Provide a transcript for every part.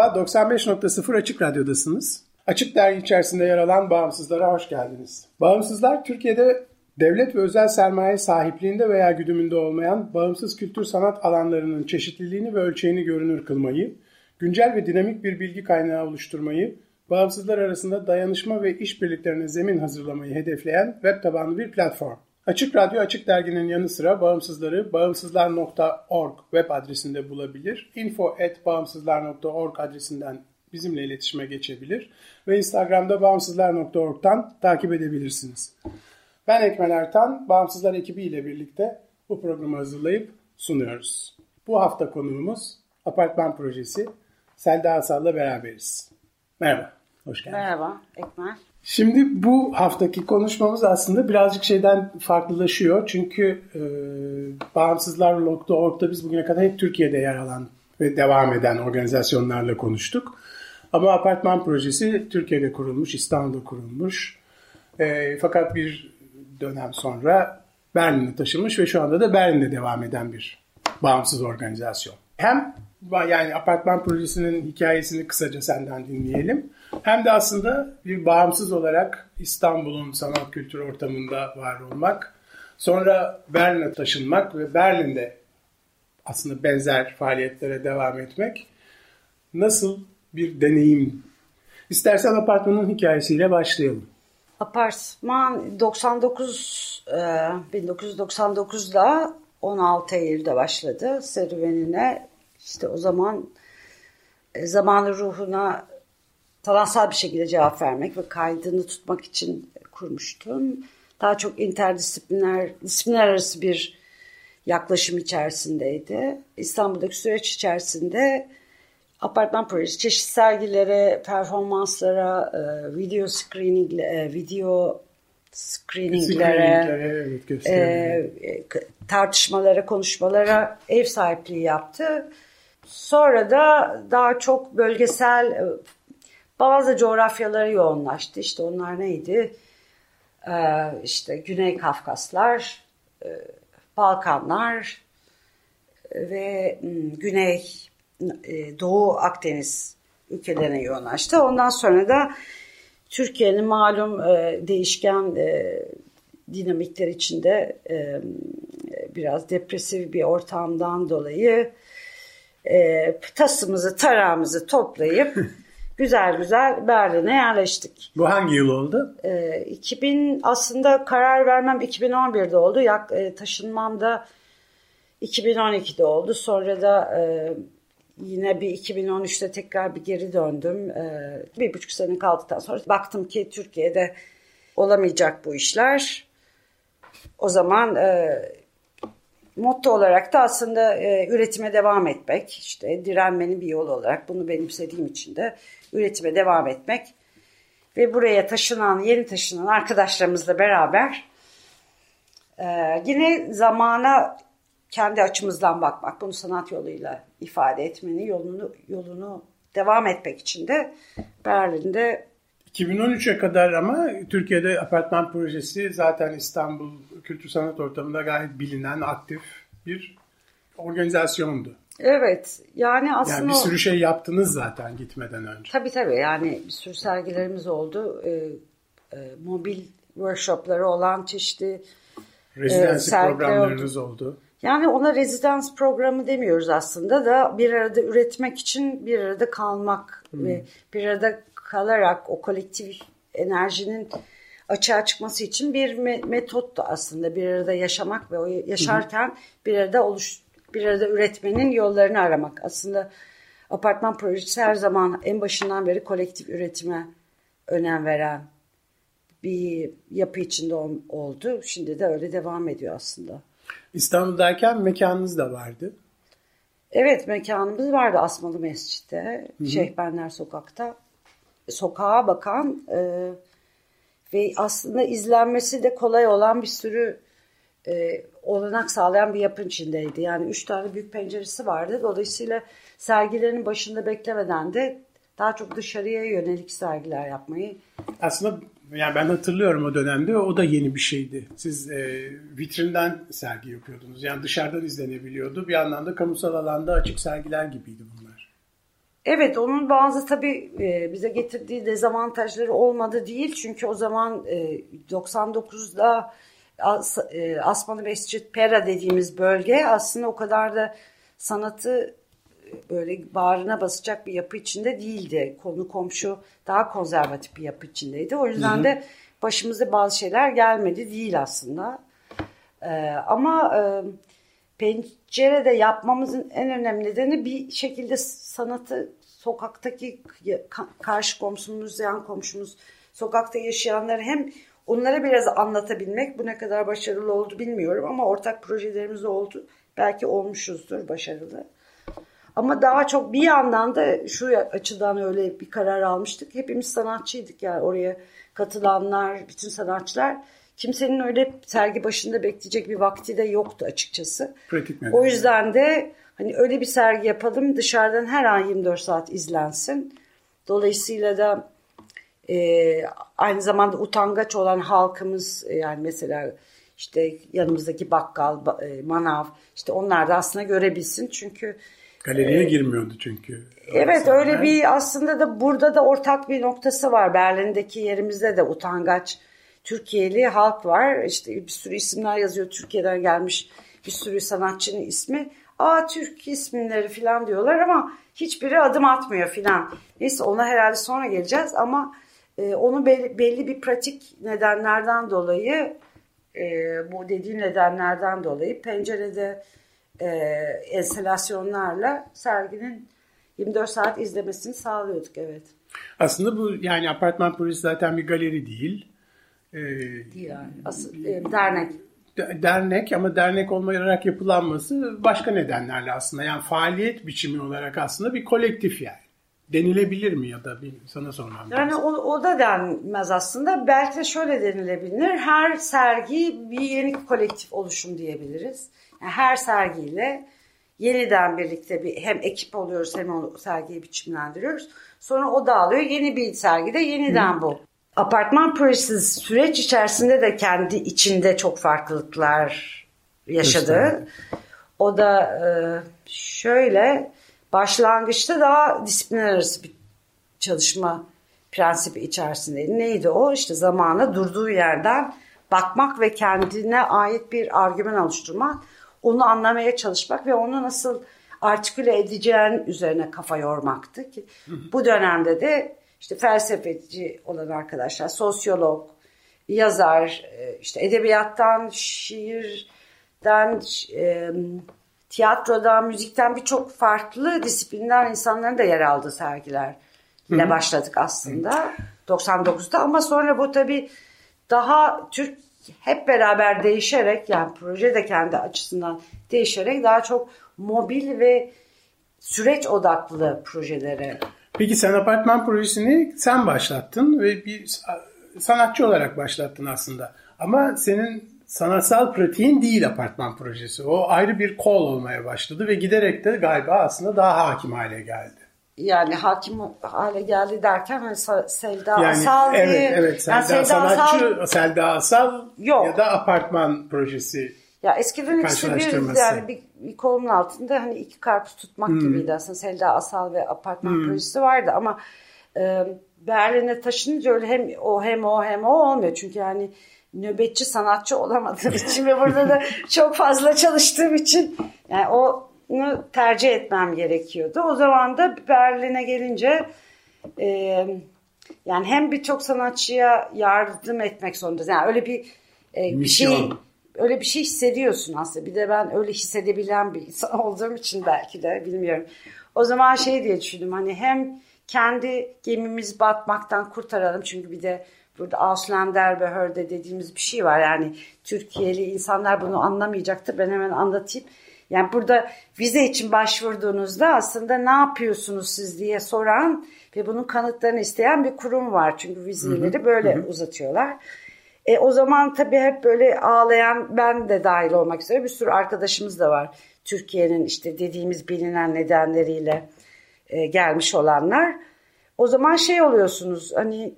Merhaba, 95.0 Açık Radyo'dasınız. Açık Dergi içerisinde yer alan Bağımsızlara hoş geldiniz. Bağımsızlar, Türkiye'de devlet ve özel sermaye sahipliğinde veya güdümünde olmayan bağımsız kültür sanat alanlarının çeşitliliğini ve ölçeğini görünür kılmayı, güncel ve dinamik bir bilgi kaynağı oluşturmayı, bağımsızlar arasında dayanışma ve işbirliklerine zemin hazırlamayı hedefleyen web tabanlı bir platform. Açık Radyo Açık Dergi'nin yanı sıra bağımsızları bağımsızlar.org web adresinde bulabilir. info.bağımsızlar.org adresinden bizimle iletişime geçebilir ve Instagram'da bağımsızlar.org'dan takip edebilirsiniz. Ben Ekmel Ertan, Bağımsızlar ekibi ile birlikte bu programı hazırlayıp sunuyoruz. Bu hafta konuğumuz Apartman Projesi. Selda Asal'la beraberiz. Merhaba, hoş geldin. Merhaba, Ekmel. Şimdi bu haftaki konuşmamız aslında birazcık şeyden farklılaşıyor. Çünkü e, bağımsızlar.org'da biz bugüne kadar hep Türkiye'de yer alan ve devam eden organizasyonlarla konuştuk. Ama apartman projesi Türkiye'de kurulmuş, İstanbul'da kurulmuş. E, fakat bir dönem sonra Berlin'e taşınmış ve şu anda da Berlin'de devam eden bir bağımsız organizasyon. Hem yani apartman projesinin hikayesini kısaca senden dinleyelim. Hem de aslında bir bağımsız olarak İstanbul'un sanat kültür ortamında var olmak, sonra Berlin'e taşınmak ve Berlin'de aslında benzer faaliyetlere devam etmek nasıl bir deneyim? İstersen apartmanın hikayesiyle başlayalım. Apartman 99 1999'da 16 Eylül'de başladı serüvenine. İşte o zaman e, zamanı ruhuna sanatsal bir şekilde cevap vermek ve kaydını tutmak için kurmuştum. Daha çok interdisipliner, disiplinler arası bir yaklaşım içerisindeydi. İstanbul'daki süreç içerisinde apartman projesi çeşitli sergilere, performanslara, e, video screening, e, video screeninglere, evet, e, tartışmalara, konuşmalara ev sahipliği yaptı. Sonra da daha çok bölgesel bazı coğrafyalara yoğunlaştı. İşte onlar neydi? Ee, işte Güney Kafkaslar, e, Balkanlar ve hmm, Güney e, Doğu Akdeniz ülkelerine yoğunlaştı. Ondan sonra da Türkiye'nin malum e, değişken dinamikler içinde biraz depresif bir ortamdan dolayı tasımızı, tarağımızı toplayıp güzel güzel Berlin'e yerleştik. Bu hangi yıl oldu? E, 2000 aslında karar vermem 2011'de oldu. Yak, e, taşınmam da 2012'de oldu. Sonra da e, yine bir 2013'te tekrar bir geri döndüm. E, bir buçuk sene kaldıktan sonra baktım ki Türkiye'de olamayacak bu işler. O zaman e, motto olarak da aslında e, üretime devam etmek, işte direnmenin bir yolu olarak bunu benimsediğim için de üretime devam etmek ve buraya taşınan, yeni taşınan arkadaşlarımızla beraber e, yine zamana kendi açımızdan bakmak, bunu sanat yoluyla ifade etmenin yolunu yolunu devam etmek için de Berlin'de 2013'e kadar ama Türkiye'de apartman projesi zaten İstanbul Kültür Sanat Ortamı'nda gayet bilinen, aktif bir organizasyondu. Evet yani aslında... Yani bir sürü şey yaptınız zaten gitmeden önce. Tabii tabii yani bir sürü sergilerimiz oldu. Ee, e, mobil workshopları olan çeşitli Rezidansi e, programlarınız oldu. oldu. Yani ona rezidans programı demiyoruz aslında da bir arada üretmek için bir arada kalmak hmm. ve bir arada kalarak o kolektif enerjinin açığa çıkması için bir metot da aslında bir arada yaşamak ve o yaşarken bir arada oluş bir arada üretmenin yollarını aramak. Aslında apartman projesi her zaman en başından beri kolektif üretime önem veren bir yapı içinde oldu. Şimdi de öyle devam ediyor aslında. İstanbul'dayken mekanınız da vardı. Evet mekanımız vardı Asmalı Mescid'de. Şeyhbenler Sokak'ta. Sokağa bakan e, ve aslında izlenmesi de kolay olan bir sürü e, olanak sağlayan bir yapın içindeydi. Yani üç tane büyük penceresi vardı. Dolayısıyla sergilerin başında beklemeden de daha çok dışarıya yönelik sergiler yapmayı. Aslında yani ben hatırlıyorum o dönemde o da yeni bir şeydi. Siz e, vitrinden sergi yapıyordunuz. Yani dışarıdan izlenebiliyordu. Bir yandan da kamusal alanda açık sergiler gibiydi bunlar. Evet onun bazı tabii e, bize getirdiği dezavantajları olmadı değil. Çünkü o zaman e, 99'da As, e, Asmalı Mescit Pera dediğimiz bölge aslında o kadar da sanatı e, böyle bağrına basacak bir yapı içinde değildi. Konu komşu daha konservatif bir yapı içindeydi. O yüzden Hı-hı. de başımıza bazı şeyler gelmedi değil aslında. Ee, ama e, pencerede yapmamızın en önemli nedeni bir şekilde sanatı sokaktaki karşı komşumuz, yan komşumuz, sokakta yaşayanları hem onlara biraz anlatabilmek. Bu ne kadar başarılı oldu bilmiyorum ama ortak projelerimiz oldu. Belki olmuşuzdur başarılı. Ama daha çok bir yandan da şu açıdan öyle bir karar almıştık. Hepimiz sanatçıydık yani oraya katılanlar, bütün sanatçılar. Kimsenin öyle sergi başında bekleyecek bir vakti de yoktu açıkçası. Pratik o yüzden de hani öyle bir sergi yapalım dışarıdan her an 24 saat izlensin. Dolayısıyla da e, aynı zamanda utangaç olan halkımız e, yani mesela işte yanımızdaki bakkal, e, manav işte onlar da aslında görebilsin. Çünkü Galeriye ee, girmiyordu çünkü. Evet öyle bir aslında da burada da ortak bir noktası var. Berlin'deki yerimizde de utangaç Türkiye'li halk var. İşte bir sürü isimler yazıyor. Türkiye'den gelmiş bir sürü sanatçının ismi. Aa Türk isimleri falan diyorlar ama hiçbiri adım atmıyor falan. Neyse ona herhalde sonra geleceğiz ama e, onu belli, belli bir pratik nedenlerden dolayı e, bu dediğim nedenlerden dolayı pencerede e, enstalasyonlarla serginin 24 saat izlemesini sağlıyorduk evet. Aslında bu yani apartman projesi zaten bir galeri değil. Ee, değil yani. Asıl, e, dernek. dernek ama dernek olmayarak yapılanması başka nedenlerle aslında. Yani faaliyet biçimi olarak aslında bir kolektif yani. Denilebilir mi ya da bir sana sormam Yani o, o da denmez aslında. Belki de şöyle denilebilir. Her sergi bir yeni kolektif oluşum diyebiliriz. Yani her sergiyle yeniden birlikte bir hem ekip oluyoruz hem o sergiyi biçimlendiriyoruz. Sonra o dağılıyor. Yeni bir sergide yeniden Hı. bu. Apartman projesi süreç içerisinde de kendi içinde çok farklılıklar yaşadı. O da e, şöyle başlangıçta daha disiplin arası bir çalışma prensibi içerisindeydi. Neydi o? İşte zamana durduğu yerden bakmak ve kendine ait bir argüman oluşturmak onu anlamaya çalışmak ve onu nasıl artiküle edeceğin üzerine kafa yormaktı ki bu dönemde de işte felsefeci olan arkadaşlar, sosyolog, yazar, e, işte edebiyattan, şiirden, e, tiyatrodan, müzikten birçok farklı disiplinden insanların da yer aldığı sergiler ile başladık aslında 99'da ama sonra bu tabii daha Türk hep beraber değişerek yani proje de kendi açısından değişerek daha çok mobil ve süreç odaklı projelere. Peki sen apartman projesini sen başlattın ve bir sanatçı olarak başlattın aslında. Ama senin sanatsal pratiğin değil apartman projesi. O ayrı bir kol olmaya başladı ve giderek de galiba aslında daha hakim hale geldi yani hakim hale geldi derken hani Selda yani, Asal evet, diye. Evet Selda, yani Selda sanatçı Asal, Selda Asal yok. ya da apartman projesi. Ya eskiden işte bir yani bir, bir kolun altında hani iki karpuz tutmak hmm. gibiydi aslında Selda Asal ve apartman hmm. projesi vardı ama e, Berlin'e taşınınca öyle hem o hem o hem o olmuyor çünkü yani nöbetçi sanatçı olamadığım için ve burada da çok fazla çalıştığım için yani o tercih etmem gerekiyordu. O zaman da Berlin'e gelince e, yani hem birçok sanatçıya yardım etmek zorundayız. Yani öyle bir, e, bir şey öyle bir şey hissediyorsun aslında. Bir de ben öyle hissedebilen bir insan olduğum için belki de bilmiyorum. O zaman şey diye düşündüm hani hem kendi gemimizi batmaktan kurtaralım çünkü bir de burada Ausländerbehörde dediğimiz bir şey var. Yani Türkiye'li insanlar bunu anlamayacaktır. Ben hemen anlatayım. Yani burada vize için başvurduğunuzda aslında ne yapıyorsunuz siz diye soran ve bunun kanıtlarını isteyen bir kurum var. Çünkü vizeleri böyle hı hı. uzatıyorlar. E, o zaman tabii hep böyle ağlayan ben de dahil olmak üzere bir sürü arkadaşımız da var. Türkiye'nin işte dediğimiz bilinen nedenleriyle e, gelmiş olanlar. O zaman şey oluyorsunuz hani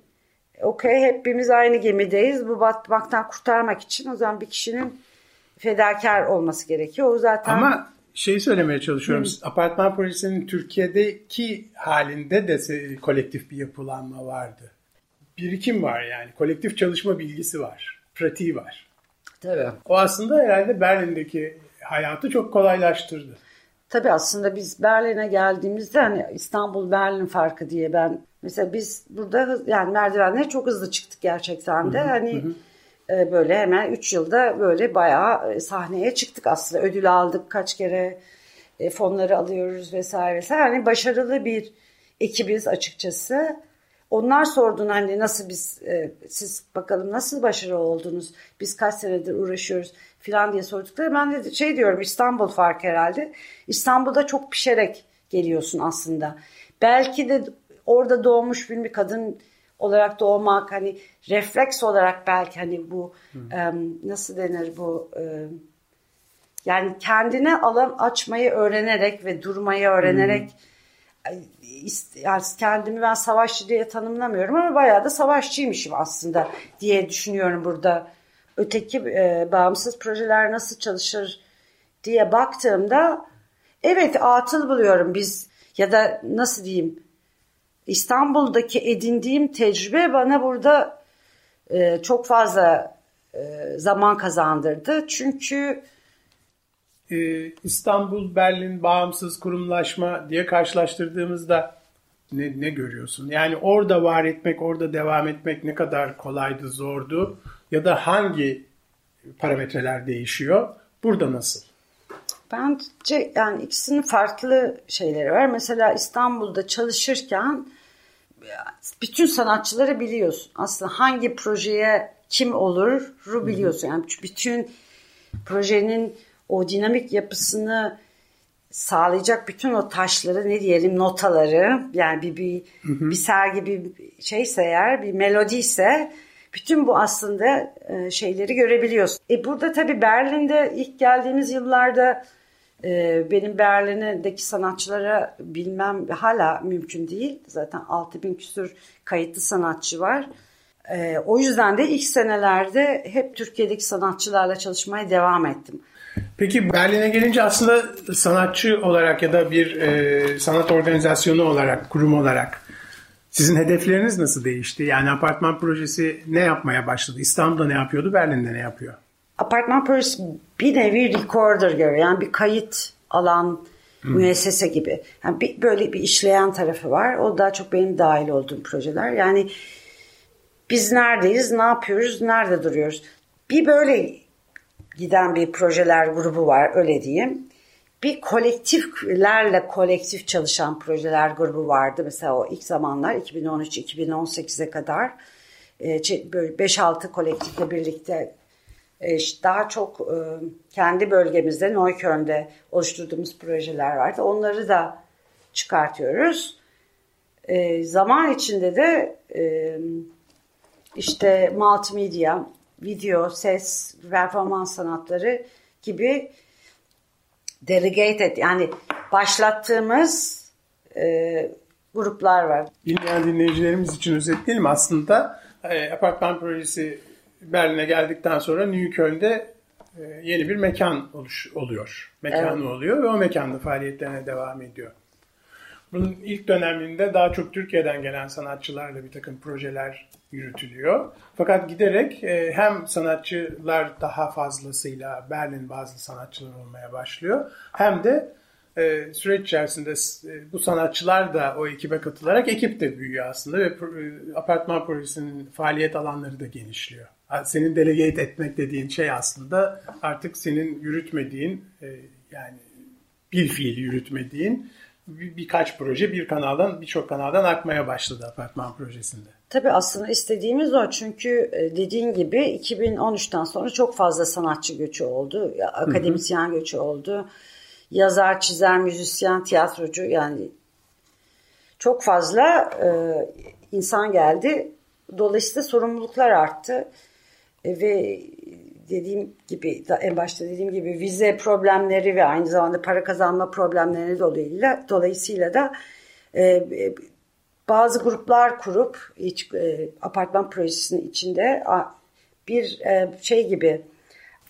okey hepimiz aynı gemideyiz. Bu batmaktan kurtarmak için o zaman bir kişinin fedakar olması gerekiyor. O zaten Ama şey söylemeye çalışıyorum. Hı. Apartman projesinin Türkiye'deki halinde de kolektif bir yapılanma vardı. Birikim var yani. Kolektif çalışma bilgisi var. Pratiği var. Tabii. O aslında herhalde Berlin'deki hayatı çok kolaylaştırdı. Tabii aslında biz Berlin'e geldiğimizde hani İstanbul Berlin farkı diye ben mesela biz burada yani merdivenleri çok hızlı çıktık gerçekten de. Hı hı, hani hı. E, böyle hemen 3 yılda böyle bayağı e, sahneye çıktık aslında. Ödül aldık kaç kere e, fonları alıyoruz vesaire vesaire. Hani başarılı bir ekibiz açıkçası. Onlar sorduğunda hani nasıl biz siz bakalım nasıl başarılı oldunuz? Biz kaç senedir uğraşıyoruz falan diye sordukları ben de şey diyorum İstanbul fark herhalde. İstanbul'da çok pişerek geliyorsun aslında. Belki de orada doğmuş bir kadın olarak doğmak hani refleks olarak belki hani bu um, nasıl denir bu um, yani kendine alan açmayı öğrenerek ve durmayı öğrenerek hmm. Kendimi ben savaşçı diye tanımlamıyorum ama bayağı da savaşçıymışım aslında diye düşünüyorum burada. Öteki e, bağımsız projeler nasıl çalışır diye baktığımda evet atıl buluyorum biz ya da nasıl diyeyim İstanbul'daki edindiğim tecrübe bana burada e, çok fazla e, zaman kazandırdı. Çünkü e, İstanbul, Berlin bağımsız kurumlaşma diye karşılaştırdığımızda ne, ne görüyorsun? Yani orada var etmek, orada devam etmek ne kadar kolaydı, zordu ya da hangi parametreler değişiyor? Burada nasıl? Bence yani ikisinin farklı şeyleri var. Mesela İstanbul'da çalışırken bütün sanatçıları biliyorsun. Aslında hangi projeye kim oluru biliyorsun. Yani bütün projenin o dinamik yapısını sağlayacak bütün o taşları ne diyelim notaları yani bir bir, hı hı. bir sergi bir şeyse eğer bir melodiyse bütün bu aslında e, şeyleri görebiliyorsun. E burada tabii Berlin'de ilk geldiğimiz yıllarda e, benim Berlin'deki sanatçılara bilmem hala mümkün değil. Zaten 6000 küsur kayıtlı sanatçı var. E, o yüzden de ilk senelerde hep Türkiye'deki sanatçılarla çalışmaya devam ettim. Peki Berlin'e gelince aslında sanatçı olarak ya da bir e, sanat organizasyonu olarak, kurum olarak sizin hedefleriniz nasıl değişti? Yani apartman projesi ne yapmaya başladı? İstanbul'da ne yapıyordu, Berlin'de ne yapıyor? Apartman projesi bir nevi recorder gibi yani bir kayıt alan hmm. müessese gibi. Yani bir, böyle bir işleyen tarafı var. O daha çok benim dahil olduğum projeler. Yani biz neredeyiz, ne yapıyoruz, nerede duruyoruz? Bir böyle giden bir projeler grubu var öyle diyeyim. Bir kolektiflerle kolektif çalışan projeler grubu vardı. Mesela o ilk zamanlar 2013-2018'e kadar 5-6 e, kolektifle birlikte e, daha çok e, kendi bölgemizde Neukölln'de oluşturduğumuz projeler vardı. Onları da çıkartıyoruz. Zaman içinde de işte multimedya, video, ses, performans sanatları gibi delegated yani başlattığımız e, gruplar var. Dinleyen dinleyicilerimiz için özetleyelim. Aslında e, apartman projesi Berlin'e geldikten sonra Newköln'de e, yeni bir mekan oluş, oluyor. Mekanı evet. oluyor ve o mekanda faaliyetlerine devam ediyor. Bunun ilk döneminde daha çok Türkiye'den gelen sanatçılarla bir takım projeler yürütülüyor. Fakat giderek e, hem sanatçılar daha fazlasıyla Berlin bazı sanatçılar olmaya başlıyor. Hem de e, süreç içerisinde e, bu sanatçılar da o ekibe katılarak ekip de büyüyor aslında ve apartman projesinin faaliyet alanları da genişliyor. Senin delegate etmek dediğin şey aslında artık senin yürütmediğin yani bir fiil yürütmediğin bir, birkaç proje bir kanaldan birçok kanaldan akmaya başladı apartman projesinde. Tabii aslında istediğimiz o çünkü e, dediğin gibi 2013'ten sonra çok fazla sanatçı göçü oldu, akademisyen hı hı. göçü oldu, yazar, çizer, müzisyen, tiyatrocu yani çok fazla e, insan geldi. Dolayısıyla sorumluluklar arttı e, ve dediğim gibi en başta dediğim gibi vize problemleri ve aynı zamanda para kazanma problemleri dolayısıyla dolayısıyla da e, bazı gruplar kurup hiç, e, apartman projesinin içinde bir e, şey gibi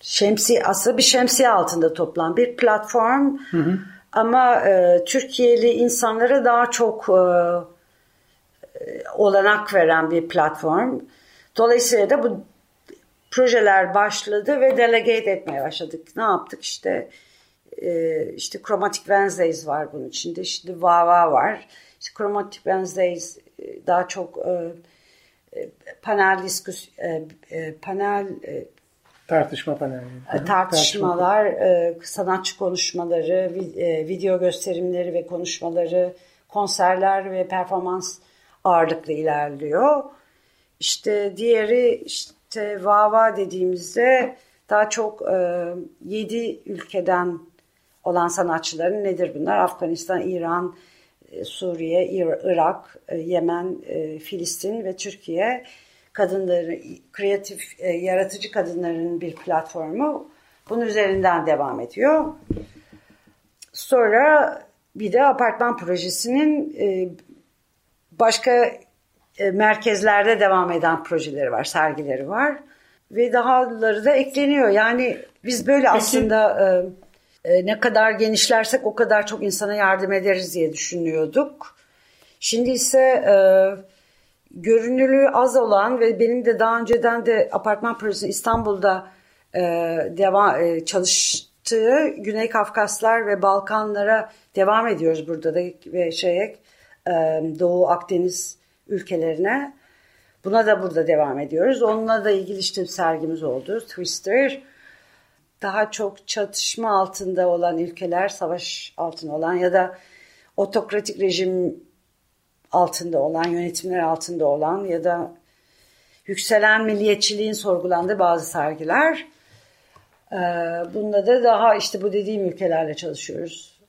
şemsi aslında bir şemsiye altında toplan bir platform hı hı. ama e, Türkiye'li insanlara daha çok e, olanak veren bir platform. Dolayısıyla da bu projeler başladı ve delegate etmeye başladık. Ne yaptık işte e, işte Chromatic Wednesdays var bunun içinde. Şimdi Vava var. İşte Chromatic Wednesdays e, daha çok e, e, panel diskus e, e, panel e, tartışma paneli. E, tartışmalar, e, sanatçı konuşmaları, e, video gösterimleri ve konuşmaları, konserler ve performans ağırlıklı ilerliyor. İşte diğeri işte Vava dediğimizde daha çok e, 7 ülkeden olan sanatçıların nedir bunlar? Afganistan, İran, e, Suriye, Irak, e, Yemen, e, Filistin ve Türkiye kadınları, kreatif, yaratıcı kadınların bir platformu. Bunun üzerinden devam ediyor. Sonra bir de apartman projesinin başka merkezlerde devam eden projeleri var, sergileri var. Ve dahaları da ekleniyor. Yani biz böyle Peki, aslında e, ne kadar genişlersek o kadar çok insana yardım ederiz diye düşünüyorduk. Şimdi ise e, görünürlüğü az olan ve benim de daha önceden de apartman projesi İstanbul'da e, devam e, çalıştığı Güney Kafkaslar ve Balkanlara devam ediyoruz burada da ve şeye e, Doğu Akdeniz ülkelerine. Buna da burada devam ediyoruz. Onunla da ilgili işte sergimiz oldu. Twister daha çok çatışma altında olan ülkeler, savaş altında olan ya da otokratik rejim altında olan, yönetimler altında olan ya da yükselen milliyetçiliğin sorgulandığı bazı sergiler. Ee, bunda da daha işte bu dediğim ülkelerle çalışıyoruz.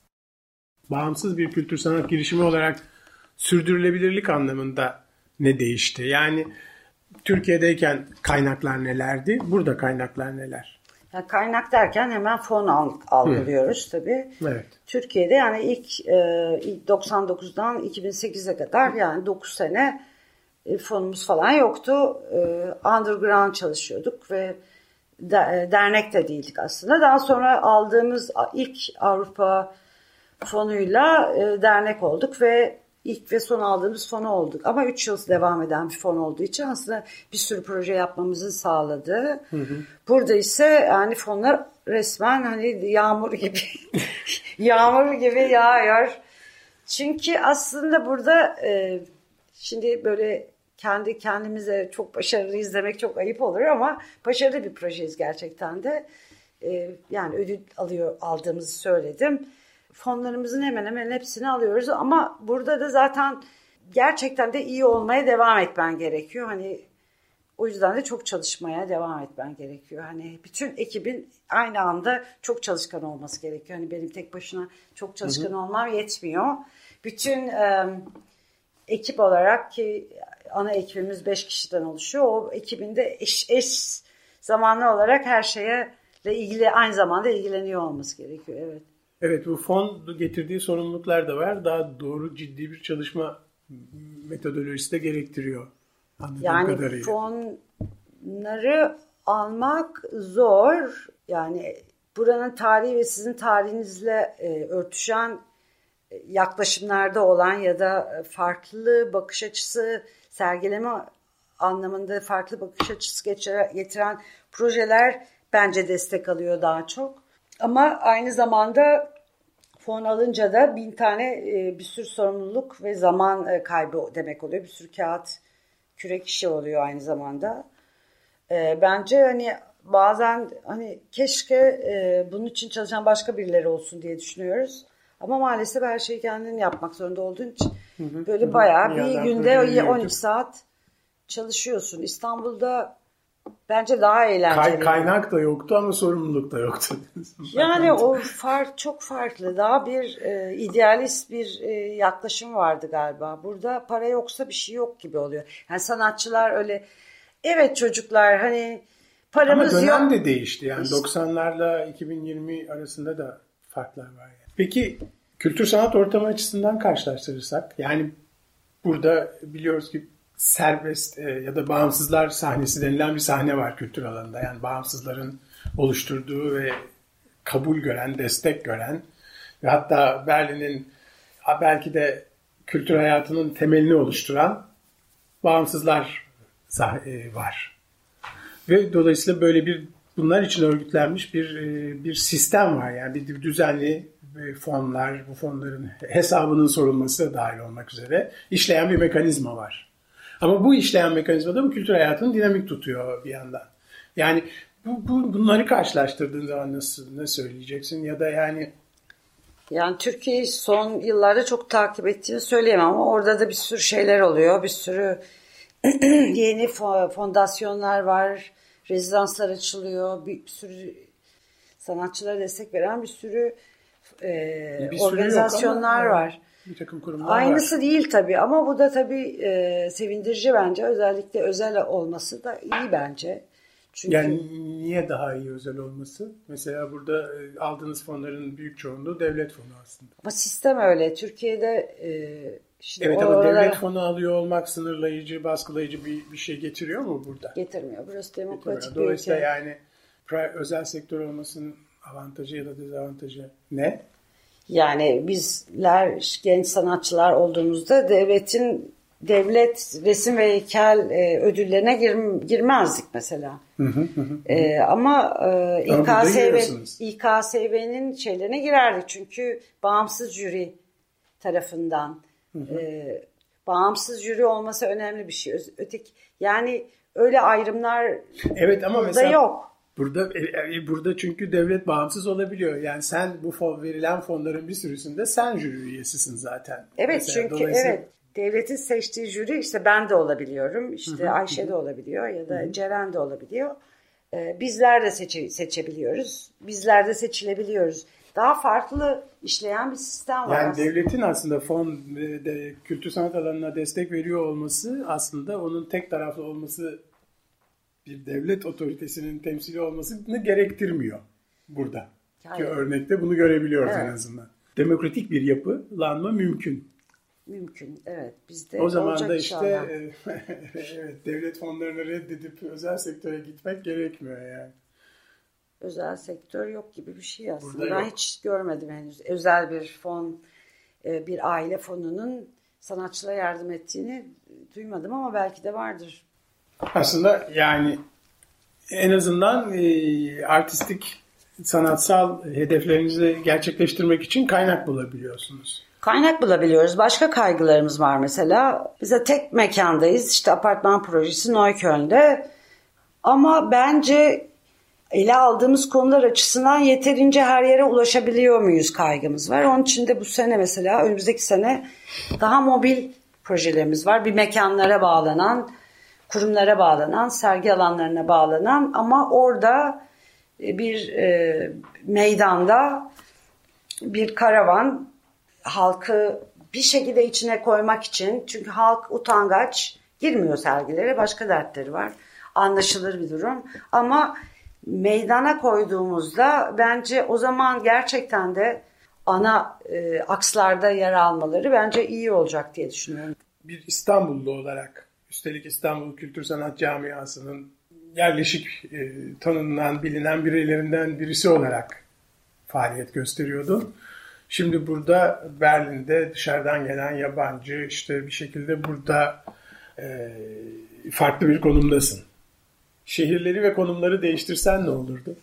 Bağımsız bir kültür sanat girişimi olarak sürdürülebilirlik anlamında ne değişti? Yani Türkiye'deyken kaynaklar nelerdi? Burada kaynaklar neler? Yani kaynak derken hemen fon al, algılıyoruz Hı. tabii. Evet. Türkiye'de yani ilk, e, ilk 99'dan 2008'e kadar yani 9 sene e, fonumuz falan yoktu. E, underground çalışıyorduk ve de, e, dernek de değildik aslında. Daha sonra aldığımız ilk Avrupa fonuyla e, dernek olduk ve ilk ve son aldığımız fonu olduk. Ama 3 yıl devam eden bir fon olduğu için aslında bir sürü proje yapmamızı sağladı. Hı hı. Burada ise yani fonlar resmen hani yağmur gibi yağmur gibi yağıyor. Çünkü aslında burada e, şimdi böyle kendi kendimize çok başarılı izlemek çok ayıp olur ama başarılı bir projeyiz gerçekten de. E, yani ödül alıyor aldığımızı söyledim fonlarımızın hemen hemen hepsini alıyoruz ama burada da zaten gerçekten de iyi olmaya devam etmen gerekiyor. Hani o yüzden de çok çalışmaya devam etmen gerekiyor. Hani bütün ekibin aynı anda çok çalışkan olması gerekiyor. Hani benim tek başına çok çalışkan hı hı. olmam yetmiyor. Bütün e, ekip olarak ki ana ekibimiz 5 kişiden oluşuyor. O ekibinde eş, eş zamanlı olarak her şeye ilgili aynı zamanda ilgileniyor olması gerekiyor. Evet. Evet bu fon getirdiği sorumluluklar da var. Daha doğru ciddi bir çalışma metodolojisi de gerektiriyor. Yani kadarıyla. fonları almak zor. Yani buranın tarihi ve sizin tarihinizle e, örtüşen e, yaklaşımlarda olan ya da farklı bakış açısı sergileme anlamında farklı bakış açısı getiren projeler bence destek alıyor daha çok. Ama aynı zamanda fon alınca da bin tane e, bir sürü sorumluluk ve zaman e, kaybı demek oluyor. Bir sürü kağıt, kürek işi oluyor aynı zamanda. E, bence hani bazen hani keşke e, bunun için çalışan başka birileri olsun diye düşünüyoruz. Ama maalesef her şeyi kendin yapmak zorunda olduğun için hı hı, böyle hı. bayağı bir günde 12 saat çalışıyorsun. İstanbul'da bence daha eğlenceli. Kay, kaynak da yoktu ama sorumluluk da yoktu. yani o fark çok farklı. Daha bir e, idealist bir e, yaklaşım vardı galiba. Burada para yoksa bir şey yok gibi oluyor. Yani sanatçılar öyle evet çocuklar hani paramız ama dönem yok. de değişti. Yani 90'larla 2020 arasında da farklar var. Yani. Peki kültür sanat ortamı açısından karşılaştırırsak yani burada biliyoruz ki serbest e, ya da bağımsızlar sahnesi denilen bir sahne var kültür alanında. Yani bağımsızların oluşturduğu ve kabul gören, destek gören ve hatta Berlin'in belki de kültür hayatının temelini oluşturan bağımsızlar e, var. Ve dolayısıyla böyle bir bunlar için örgütlenmiş bir e, bir sistem var. Yani bir düzenli fonlar, bu fonların hesabının sorulması da dahil olmak üzere işleyen bir mekanizma var. Ama bu işleyen mekanizma da bu kültür hayatını dinamik tutuyor bir yandan. Yani bu, bu bunları karşılaştırdığın zaman nasıl ne söyleyeceksin ya da yani yani Türkiye'yi son yıllarda çok takip ettiğini söyleyemem ama orada da bir sürü şeyler oluyor. Bir sürü yeni fondasyonlar var, rezidanslar açılıyor, bir sürü sanatçılara destek veren bir sürü e, bir organizasyonlar ama, var. Bir takım kurumlar Aynısı var. değil tabii ama bu da tabii e, sevindirici bence. Özellikle özel olması da iyi bence. Çünkü... Yani niye daha iyi özel olması? Mesela burada e, aldığınız fonların büyük çoğunluğu devlet fonu aslında. Ama sistem öyle. Türkiye'de e, işte evet oralara... ama devlet fonu alıyor olmak sınırlayıcı, baskılayıcı bir, bir şey getiriyor mu burada? Getirmiyor. Burası demokratik Getirmiyor. bir Dolayısıyla ülke. yani özel sektör olmasının avantajı ya da dezavantajı ne? Yani bizler genç sanatçılar olduğumuzda devletin devlet resim ve heykel e, ödüllerine gir, girmezdik mesela. e, ama e, İKSV, İKSV'nin şeylerine girerdik çünkü bağımsız jüri tarafından e, bağımsız jüri olması önemli bir şey. Öteki yani öyle ayrımlar evet ama mesela yok. Burada e, e, burada çünkü devlet bağımsız olabiliyor. Yani sen bu fon, verilen fonların bir sürüsünde sen jüri üyesisin zaten. Evet Mesela, çünkü dolayısıyla... evet devletin seçtiği jüri işte ben de olabiliyorum. işte Ayşe de olabiliyor ya da Ceren de olabiliyor. Ee, bizler de seçe, seçebiliyoruz. Bizler de seçilebiliyoruz. Daha farklı işleyen bir sistem var. Yani aslında. devletin aslında fon de, kültür sanat alanına destek veriyor olması aslında onun tek taraflı olması bir devlet otoritesinin temsili olmasını gerektirmiyor burada. Yani, Ki örnekte bunu görebiliyoruz evet. en azından. Demokratik bir yapılanma mümkün. Mümkün, evet. Bizde o zaman da işte e, evet, devlet fonlarını reddedip özel sektöre gitmek gerekmiyor yani. Özel sektör yok gibi bir şey aslında. Burada ben yok. hiç görmedim henüz. Özel bir fon, e, bir aile fonunun sanatçılara yardım ettiğini duymadım ama belki de vardır. Aslında yani en azından e, artistik, sanatsal hedeflerinizi gerçekleştirmek için kaynak bulabiliyorsunuz. Kaynak bulabiliyoruz. Başka kaygılarımız var mesela. Bize tek mekandayız. İşte apartman projesi Neukölln'de. Ama bence ele aldığımız konular açısından yeterince her yere ulaşabiliyor muyuz kaygımız var. Onun için de bu sene mesela önümüzdeki sene daha mobil projelerimiz var. Bir mekanlara bağlanan kurumlara bağlanan, sergi alanlarına bağlanan ama orada e, bir e, meydanda bir karavan halkı bir şekilde içine koymak için çünkü halk utangaç girmiyor sergilere başka dertleri var. Anlaşılır bir durum ama meydana koyduğumuzda bence o zaman gerçekten de ana e, akslarda yer almaları bence iyi olacak diye düşünüyorum. Bir İstanbullu olarak Üstelik İstanbul Kültür Sanat Camiası'nın yerleşik e, tanınan, bilinen bireylerinden birisi olarak faaliyet gösteriyordu. Şimdi burada Berlin'de dışarıdan gelen yabancı işte bir şekilde burada e, farklı bir konumdasın. Şehirleri ve konumları değiştirsen ne olurdu?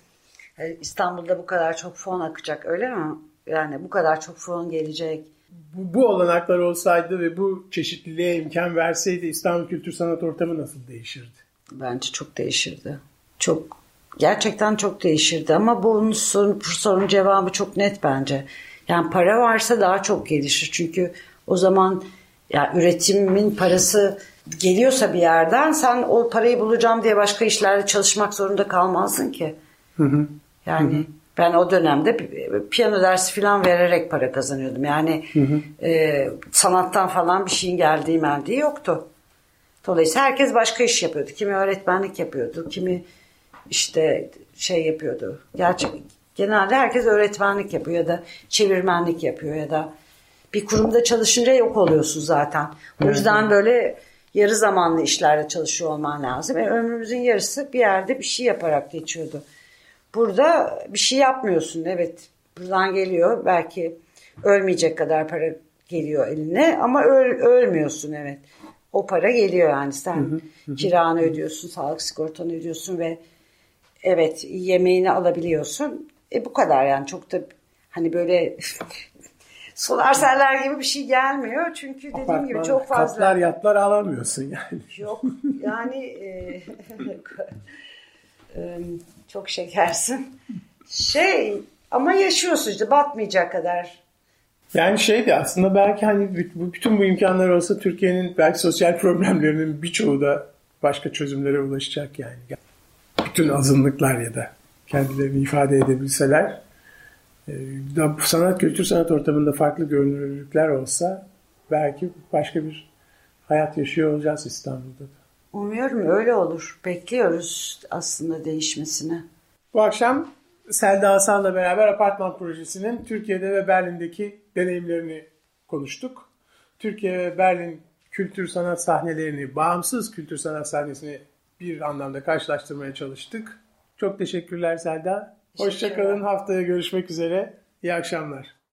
E, İstanbul'da bu kadar çok fon akacak öyle mi? Yani bu kadar çok fon gelecek bu, bu olanaklar olsaydı ve bu çeşitliliğe imkan verseydi İstanbul Kültür Sanat Ortamı nasıl değişirdi? Bence çok değişirdi. Çok gerçekten çok değişirdi ama bunun sorun, sorun cevabı çok net bence. Yani para varsa daha çok gelişir. Çünkü o zaman yani üretimin parası geliyorsa bir yerden sen o parayı bulacağım diye başka işlerde çalışmak zorunda kalmazsın ki. Hı hı. Yani hı hı. Ben o dönemde piyano dersi falan vererek para kazanıyordum. Yani hı hı. E, sanattan falan bir şeyin geldiği meldiği yoktu. Dolayısıyla herkes başka iş yapıyordu. Kimi öğretmenlik yapıyordu, kimi işte şey yapıyordu. Gerçi genelde herkes öğretmenlik yapıyor ya da çevirmenlik yapıyor ya da bir kurumda çalışınca yok oluyorsun zaten. O yüzden böyle yarı zamanlı işlerde çalışıyor olman lazım. E, ömrümüzün yarısı bir yerde bir şey yaparak geçiyordu. Burada bir şey yapmıyorsun. Evet buradan geliyor belki ölmeyecek kadar para geliyor eline ama öl, ölmüyorsun evet. O para geliyor yani sen hı hı, hı. kiranı ödüyorsun, sağlık sigortanı ödüyorsun ve evet yemeğini alabiliyorsun. E bu kadar yani çok da hani böyle solar seller gibi bir şey gelmiyor. Çünkü dediğim Apartman, gibi çok fazla. Katlar yatlar alamıyorsun yani. Yok yani e, çok şekersin. Şey ama yaşıyorsun işte batmayacak kadar. Yani şeydi aslında belki hani bütün bu imkanlar olsa Türkiye'nin belki sosyal problemlerinin birçoğu da başka çözümlere ulaşacak yani. Bütün azınlıklar ya da kendilerini ifade edebilseler e, sanat kültür sanat ortamında farklı görünürlükler olsa belki başka bir hayat yaşıyor olacağız İstanbul'da da. Umuyorum öyle olur. Bekliyoruz aslında değişmesini. Bu akşam Selda Hasan'la beraber Apartman Projesi'nin Türkiye'de ve Berlin'deki deneyimlerini konuştuk. Türkiye ve Berlin kültür sanat sahnelerini, bağımsız kültür sanat sahnesini bir anlamda karşılaştırmaya çalıştık. Çok teşekkürler Selda. Hoşçakalın. Haftaya görüşmek üzere. İyi akşamlar.